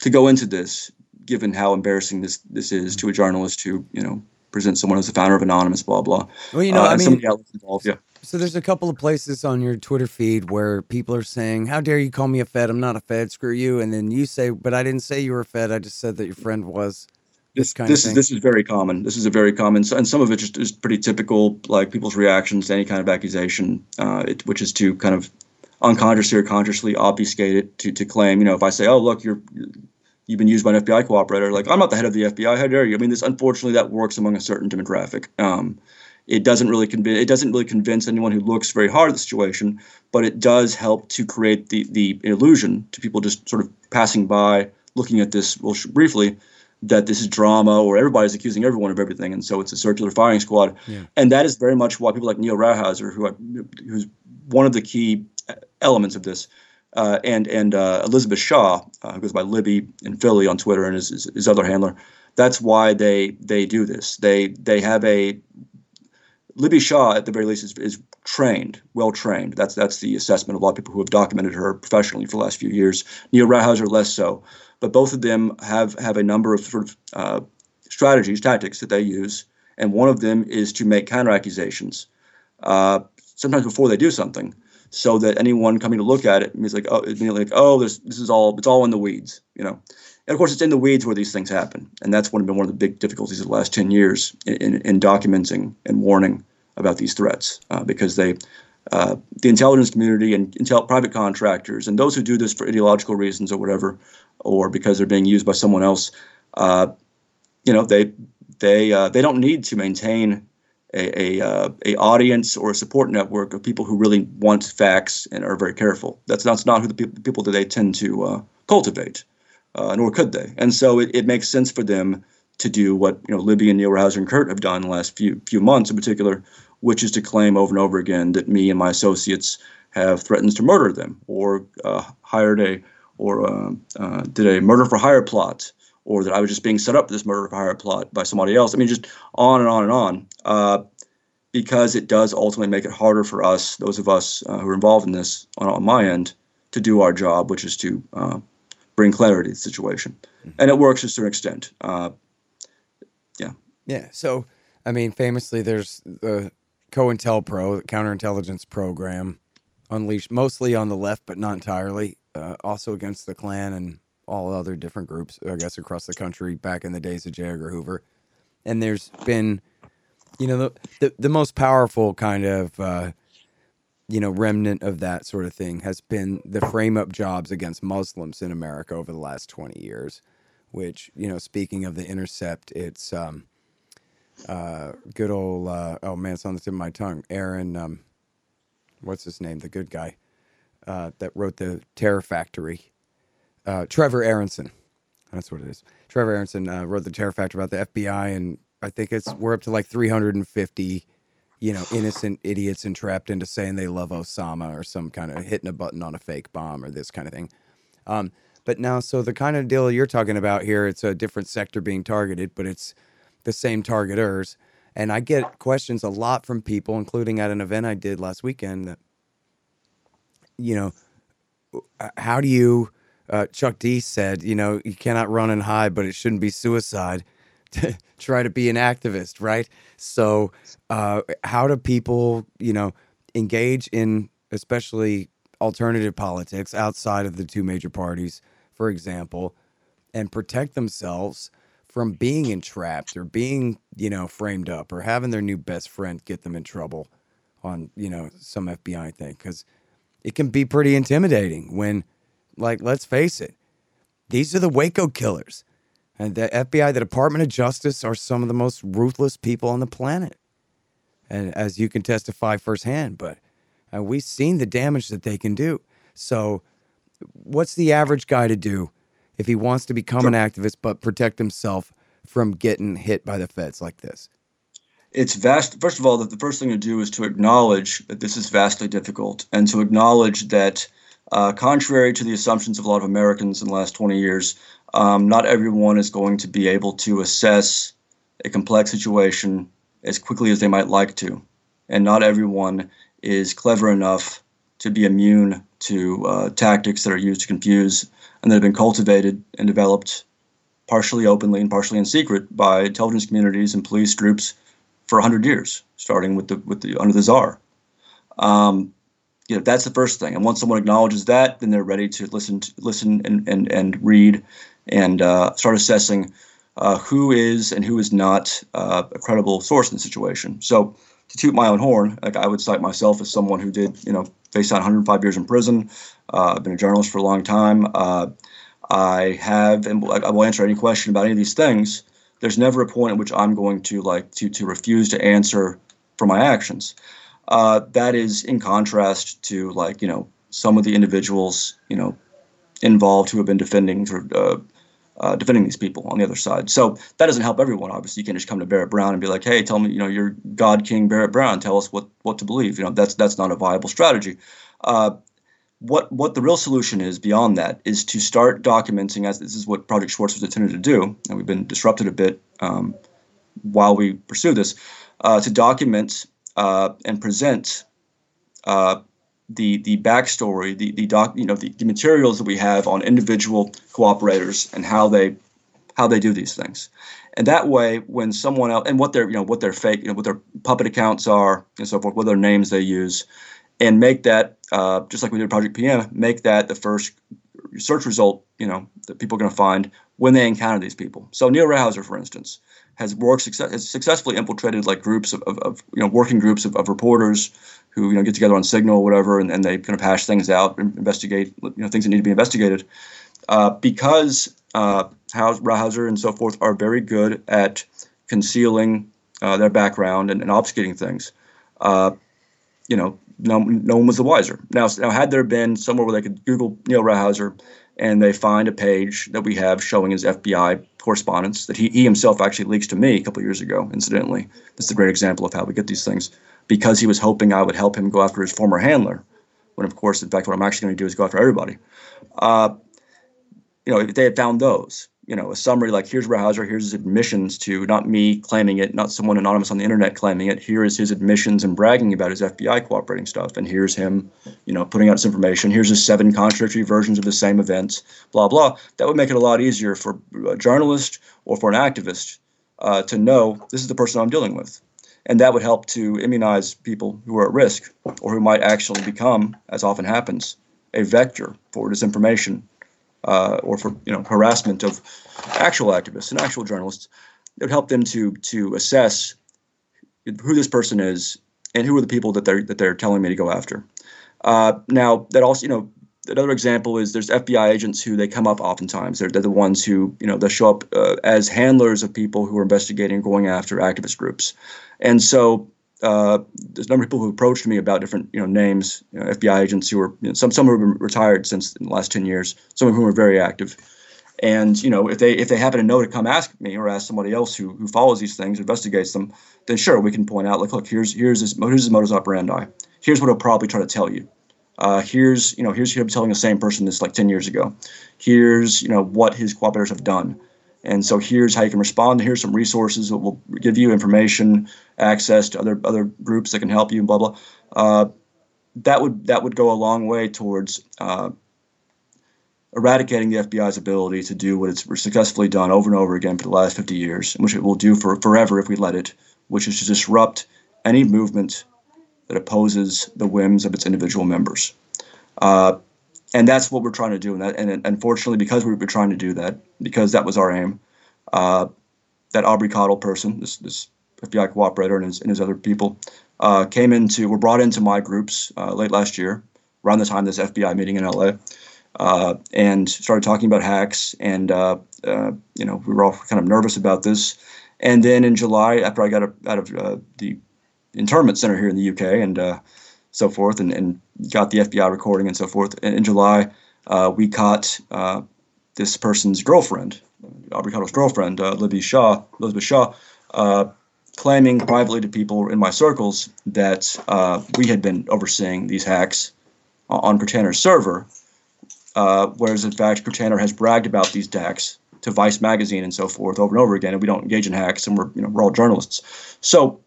to go into this, given how embarrassing this this is to a journalist who you know presents someone as the founder of Anonymous, blah blah. well, you know, Uh, I mean, of the outlets involved, yeah. So there's a couple of places on your Twitter feed where people are saying, "How dare you call me a Fed? I'm not a Fed. Screw you." And then you say, "But I didn't say you were a Fed. I just said that your friend was." This kind this of thing. is this is very common. This is a very common, and some of it just is pretty typical, like people's reactions to any kind of accusation, uh, it, which is to kind of unconsciously or consciously obfuscate it to to claim, you know, if I say, oh look, you're you've been used by an FBI cooperator, like I'm not the head of the FBI, how dare you? I mean, this unfortunately that works among a certain demographic. Um, it doesn't really convince it doesn't really convince anyone who looks very hard at the situation, but it does help to create the the illusion to people just sort of passing by, looking at this well, briefly, that this is drama or everybody's accusing everyone of everything, and so it's a circular firing squad. Yeah. And that is very much why people like Neal Rauhauser, who I, who's one of the key elements of this, uh, and and uh, Elizabeth Shaw, uh, who goes by Libby in Philly on Twitter, and his, his, his other handler. That's why they they do this. They they have a Libby Shaw, at the very least, is, is trained, well trained. That's that's the assessment of a lot of people who have documented her professionally for the last few years. Neal Rauhauser less so, but both of them have have a number of sort of uh, strategies, tactics that they use, and one of them is to make counter accusations, uh, sometimes before they do something, so that anyone coming to look at it is like, oh, immediately like, oh, this this is all it's all in the weeds, you know. And of course, it's in the weeds where these things happen, and that's one been one of the big difficulties of the last ten years in, in, in documenting and warning about these threats, uh, because they, uh, the intelligence community and intel, private contractors, and those who do this for ideological reasons or whatever, or because they're being used by someone else, uh, you know, they they uh, they don't need to maintain a a, uh, a audience or a support network of people who really want facts and are very careful. That's not, that's not who the people, people that they tend to uh, cultivate, uh, nor could they. And so it, it makes sense for them to do what you know Libby and Neal Rouser and Kurt have done in the last few few months in particular, which is to claim over and over again that me and my associates have threatened to murder them or uh, hired a or uh, uh, did a murder for hire plot or that I was just being set up for this murder for hire plot by somebody else. I mean, just on and on and on. Uh, because it does ultimately make it harder for us, those of us uh, who are involved in this on, on, my end, to do our job, which is to uh, bring clarity to the situation. Mm-hmm. And it works to a certain extent. yeah. Yeah. So, I mean, famously, there's the COINTELPRO, the counterintelligence program, unleashed mostly on the left, but not entirely. Uh, also against the Klan and all other different groups, I guess, across the country back in the days of J. Edgar Hoover. And there's been, you know, the the, the most powerful kind of, uh, you know, remnant of that sort of thing has been the frame up jobs against Muslims in America over the last 20 years, which, you know, speaking of the Intercept, it's um, uh, good old, uh, oh man, it's on the tip of my tongue, Aaron. Um, what's his name, the good guy uh, that wrote the Terror Factory, uh, Trevor Aaronson. That's what it is. Trevor Aaronson uh, wrote the Terror Factory about the FBI, and I think it's we're up to like 350, you know, innocent idiots entrapped into saying they love Osama or some kind of hitting a button on a fake bomb or this kind of thing. Um, but now, so the kind of deal you're talking about here, it's a different sector being targeted, but it's the same targeters. And I get questions a lot from people, including at an event I did last weekend. That, you know, how do you? Uh, Chuck D said, you know, you cannot run and hide, but it shouldn't be suicide to try to be an activist, right? So, uh, how do people, you know, engage in especially alternative politics outside of the two major parties, for example, and protect themselves from being entrapped or being, you know, framed up or having their new best friend get them in trouble on, you know, some FBI thing. Because it can be pretty intimidating when, like, let's face it, these are the Waco killers. And the FBI, the Department of Justice, are some of the most ruthless people on the planet. And as you can testify firsthand, but uh, we've seen the damage that they can do. So, what's the average guy to do if he wants to become an activist but protect himself from getting hit by the feds like this? It's vast. First of all, the first thing to do is to acknowledge that this is vastly difficult and to acknowledge that, uh, contrary to the assumptions of a lot of Americans in the last 20 years, um, not everyone is going to be able to assess a complex situation as quickly as they might like to. And not everyone is clever enough to be immune to uh, tactics that are used to confuse and that have been cultivated and developed partially openly and partially in secret by intelligence communities and police groups for 100 years, starting with the with the under the czar. Um, you know that's the first thing, and once someone acknowledges that, then they're ready to listen, to, listen and and and read, and uh, start assessing uh, who is and who is not uh, a credible source in the situation. So to toot my own horn, like I would cite myself as someone who did, you know, face out 105 years in prison. Uh, I've been a journalist for a long time. Uh, I have, and I will answer any question about any of these things. There's never a point at which I'm going to like to to refuse to answer for my actions. Uh, that is in contrast to like you know some of the individuals you know involved who have been defending for uh, uh, defending these people on the other side. So that doesn't help everyone. Obviously, you can't just come to Barrett Brown and be like, "Hey, tell me, you know, you're God King Barrett Brown. Tell us what what to believe." You know, that's that's not a viable strategy. Uh, what what the real solution is beyond that is to start documenting, as this is what Project Swartz was intended to do, and we've been disrupted a bit um, while we pursue this, uh, to document uh, and present uh, the the backstory, the the doc, you know, the, the materials that we have on individual cooperators and how they how they do these things. And that way, when someone else and what their you know what their fake you know what their puppet accounts are and so forth, what their names they use, and make that uh, just like we did Project PM, make that the first search result you know that people are going to find when they encounter these people. So Neal Rouser, for instance, has worked success, has successfully infiltrated like groups of, of, of you know working groups of, of reporters who you know get together on Signal or whatever, and, and they kind of hash things out, and investigate you know things that need to be investigated. Uh, because uh, and so forth are very good at concealing uh, their background and, and obfuscating things, uh, you know, no, no one was the wiser. Now, now, had there been somewhere where they could Google Neal Rauhauser and they find a page that we have showing his FBI correspondence that he, he himself actually leaks to me a couple years ago, incidentally. This is a great example of how we get these things because he was hoping I would help him go after his former handler, when of course, in fact, what I'm actually going to do is go after everybody. Uh, you know, if they had found those, you know, a summary like here's Rauhauser, here's his admissions to not me claiming it, not someone anonymous on the internet claiming it. Here is his admissions and bragging about his FBI cooperating stuff, and here's him, you know, putting out this information. Here's his seven contradictory versions of the same events, blah blah. That would make it a lot easier for a journalist or for an activist uh, to know this is the person I'm dealing with, and that would help to immunize people who are at risk or who might actually become, as often happens, a vector for disinformation uh, or for you know harassment of actual activists and actual journalists. It would help them to to assess who this person is and who are the people that they're that they're telling me to go after. Uh, now that also you know another example is there's FBI agents who they come up oftentimes. They're, they're the ones who you know they show up uh, as handlers of people who are investigating going after activist groups, and so uh, there's a number of people who approached me about different you know names, you know, FBI agents who were you know, some some who have been retired since the last ten years, some of whom are very active. And you know if they if they happen to know to come ask me or ask somebody else who, who follows these things, investigates them, then sure we can point out like look here's here's his here's his modus operandi. Here's what he'll probably try to tell you. Uh, here's you know here's him telling the same person this like ten years ago. Here's you know what his cooperators have done. And so here's how you can respond. Here's some resources that will give you information, access to other other groups that can help you, and blah blah. Uh, that would that would go a long way towards uh, eradicating the FBI's ability to do what it's successfully done over and over again for the last 50 years, which it will do for forever if we let it, which is to disrupt any movement that opposes the whims of its individual members. Uh, and that's what we're trying to do. And, that, and unfortunately, because we were trying to do that, because that was our aim, uh, that Aubrey Cottle person, this, this FBI cooperator and his, and his other people, uh, came into, were brought into my groups uh, late last year, around the time this FBI meeting in LA, uh, and started talking about hacks. And, uh, uh, you know, we were all kind of nervous about this. And then in July, after I got out of the internment center here in the UK and so forth, and, and got the FBI recording and so forth. In, in July, uh, we caught uh, this person's girlfriend, Aubrey Cottle's girlfriend, uh, Libby Shaw, Elizabeth Shaw, uh, claiming privately to people in my circles that uh, we had been overseeing these hacks on Kirtaner's server, uh, whereas in fact Kirtaner has bragged about these hacks to Vice magazine and so forth over and over again, and we don't engage in hacks, and we're you know we're all journalists. So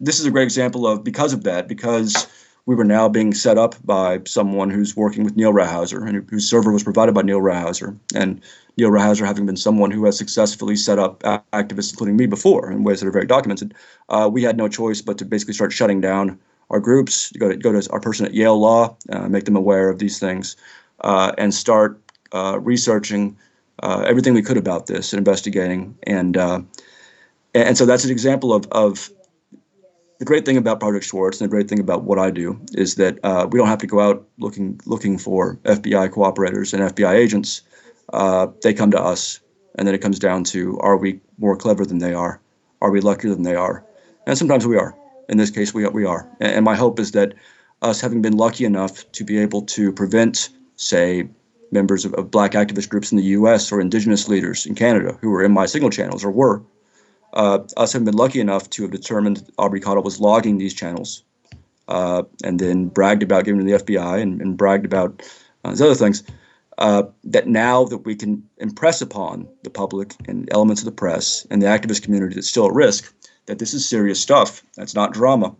this is a great example of because of that, because we were now being set up by someone who's working with Neal Rauhauser and whose server was provided by Neal Rauhauser. And Neal Rauhauser having been someone who has successfully set up activists, including me before, in ways that are very documented, uh, we had no choice but to basically start shutting down our groups, go to, go to our person at Yale Law, uh, make them aware of these things, uh, and start uh, researching uh, everything we could about this and investigating. And uh, and so that's an example of, of the great thing about Project Swartz and the great thing about what I do is that uh, we don't have to go out looking looking for FBI cooperators and FBI agents. Uh, they come to us, and then it comes down to: Are we more clever than they are? Are we luckier than they are? And sometimes we are. In this case, we we are. And, my hope is that us having been lucky enough to be able to prevent, say, members of, of black activist groups in the U.S. or indigenous leaders in Canada who were in my signal channels or were uh, us having been lucky enough to have determined Aubrey Cottle was logging these channels, uh, and then bragged about giving to the FBI and, and bragged about uh, these other things. Uh, that now that we can impress upon the public and elements of the press and the activist community that's still at risk that this is serious stuff. That's not drama,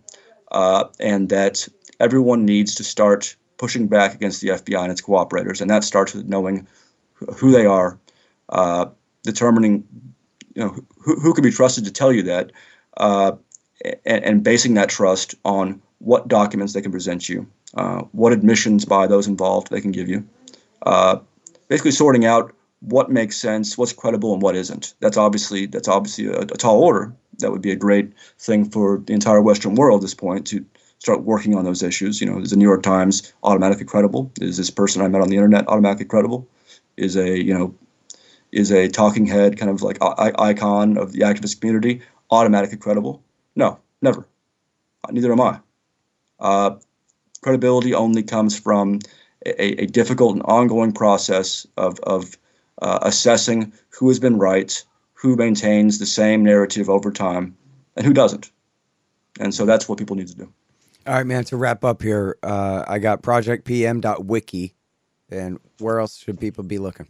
uh, and that everyone needs to start pushing back against the FBI and its cooperators, and that starts with knowing who they are, uh, determining you know who, who can be trusted to tell you that, uh, and, and, basing that trust on what documents they can present you, uh, what admissions by those involved they can give you, uh, basically sorting out what makes sense, what's credible, and what isn't. That's obviously that's obviously a, a tall order. That would be a great thing for the entire Western world at this point to start working on those issues. You know, is the New York Times automatically credible? Is this person I met on the internet automatically credible? Is a you know is a talking head kind of like icon of the activist community automatically credible? No, never. Neither am I. Uh, credibility only comes from a, a, difficult and ongoing process of, of uh, assessing who has been right, who maintains the same narrative over time, and who doesn't. And so that's what people need to do. All right, man. To wrap up here, uh, I got projectpm.wiki. And where else should people be looking?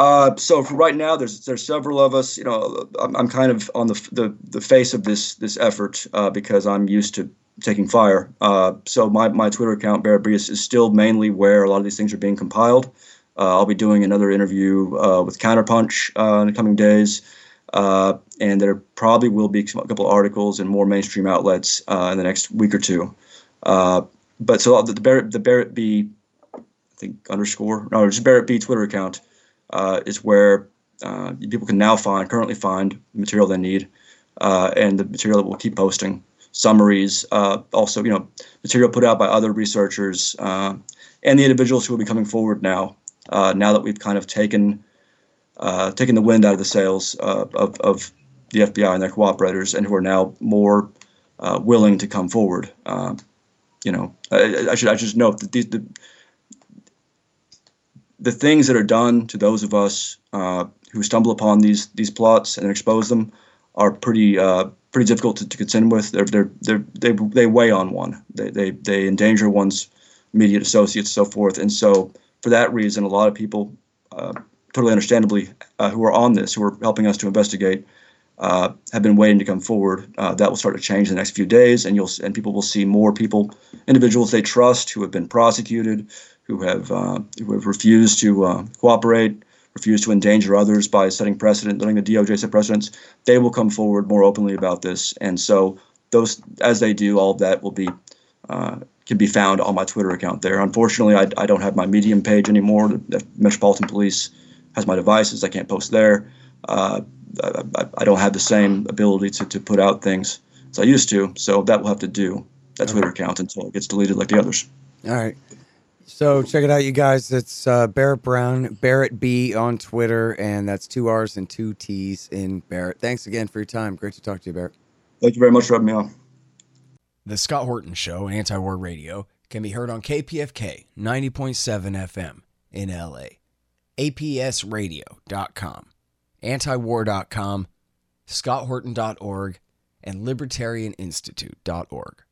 Uh, so right now, there's there's several of us. You know, I'm, I'm kind of on the, the the face of this this effort uh, because I'm used to taking fire. Uh, so my, my Twitter account, Barrett Brius, is still mainly where a lot of these things are being compiled. Uh, I'll be doing another interview uh, with Counterpunch in the coming days, and there probably will be a couple articles in more mainstream outlets in the next week or two. but so the, the Barrett the Barrett B, I think underscore no, just Barrett B Twitter account uh, is where uh, people can now find, currently find material they need, uh, and the material that we'll keep posting, summaries, uh, also you know material put out by other researchers uh, and the individuals who will be coming forward now. Uh, now that we've kind of taken taken the wind out of the sails of, of the FBI and their cooperators, and who are now more willing to come forward. you know, I, I, should I should note that these, the, the things that are done to those of us uh, who stumble upon these these plots and expose them are pretty uh, pretty difficult to, to contend with. They're, they're, they're, they they weigh on one. They, they they endanger one's immediate associates, so forth. And so, for that reason, a lot of people, uh, totally understandably, uh, who are on this, who are helping us to investigate, uh, have been waiting to come forward. Uh, that will start to change in the next few days, and you'll and people will see more people, individuals they trust who have been prosecuted, who have uh, who have refused to uh, cooperate, refused to endanger others by setting precedent, letting the DOJ set precedents, they will come forward more openly about this. And so those, as they do, all of that will be uh, can be found on my Twitter account there. Unfortunately, I, I don't have my Medium page anymore. The, Metropolitan Police has my devices. I can't post there. Uh, I, I, don't have the same ability to, to put out things as I used to. So that will have to do that Twitter account until it gets deleted like the others. All right. So check it out, you guys. It's uh, Barrett Brown, Barrett B on Twitter, and that's two R's and two T's in Barrett. Thanks again for your time. Great to talk to you, Barrett. Thank you very much for having me on. The Scott Horton Show, Anti War Radio, can be heard on KPFK 90.7 FM in LA, APSradio.com, antiwar.com, scotthorton.org, and libertarianinstitute.org.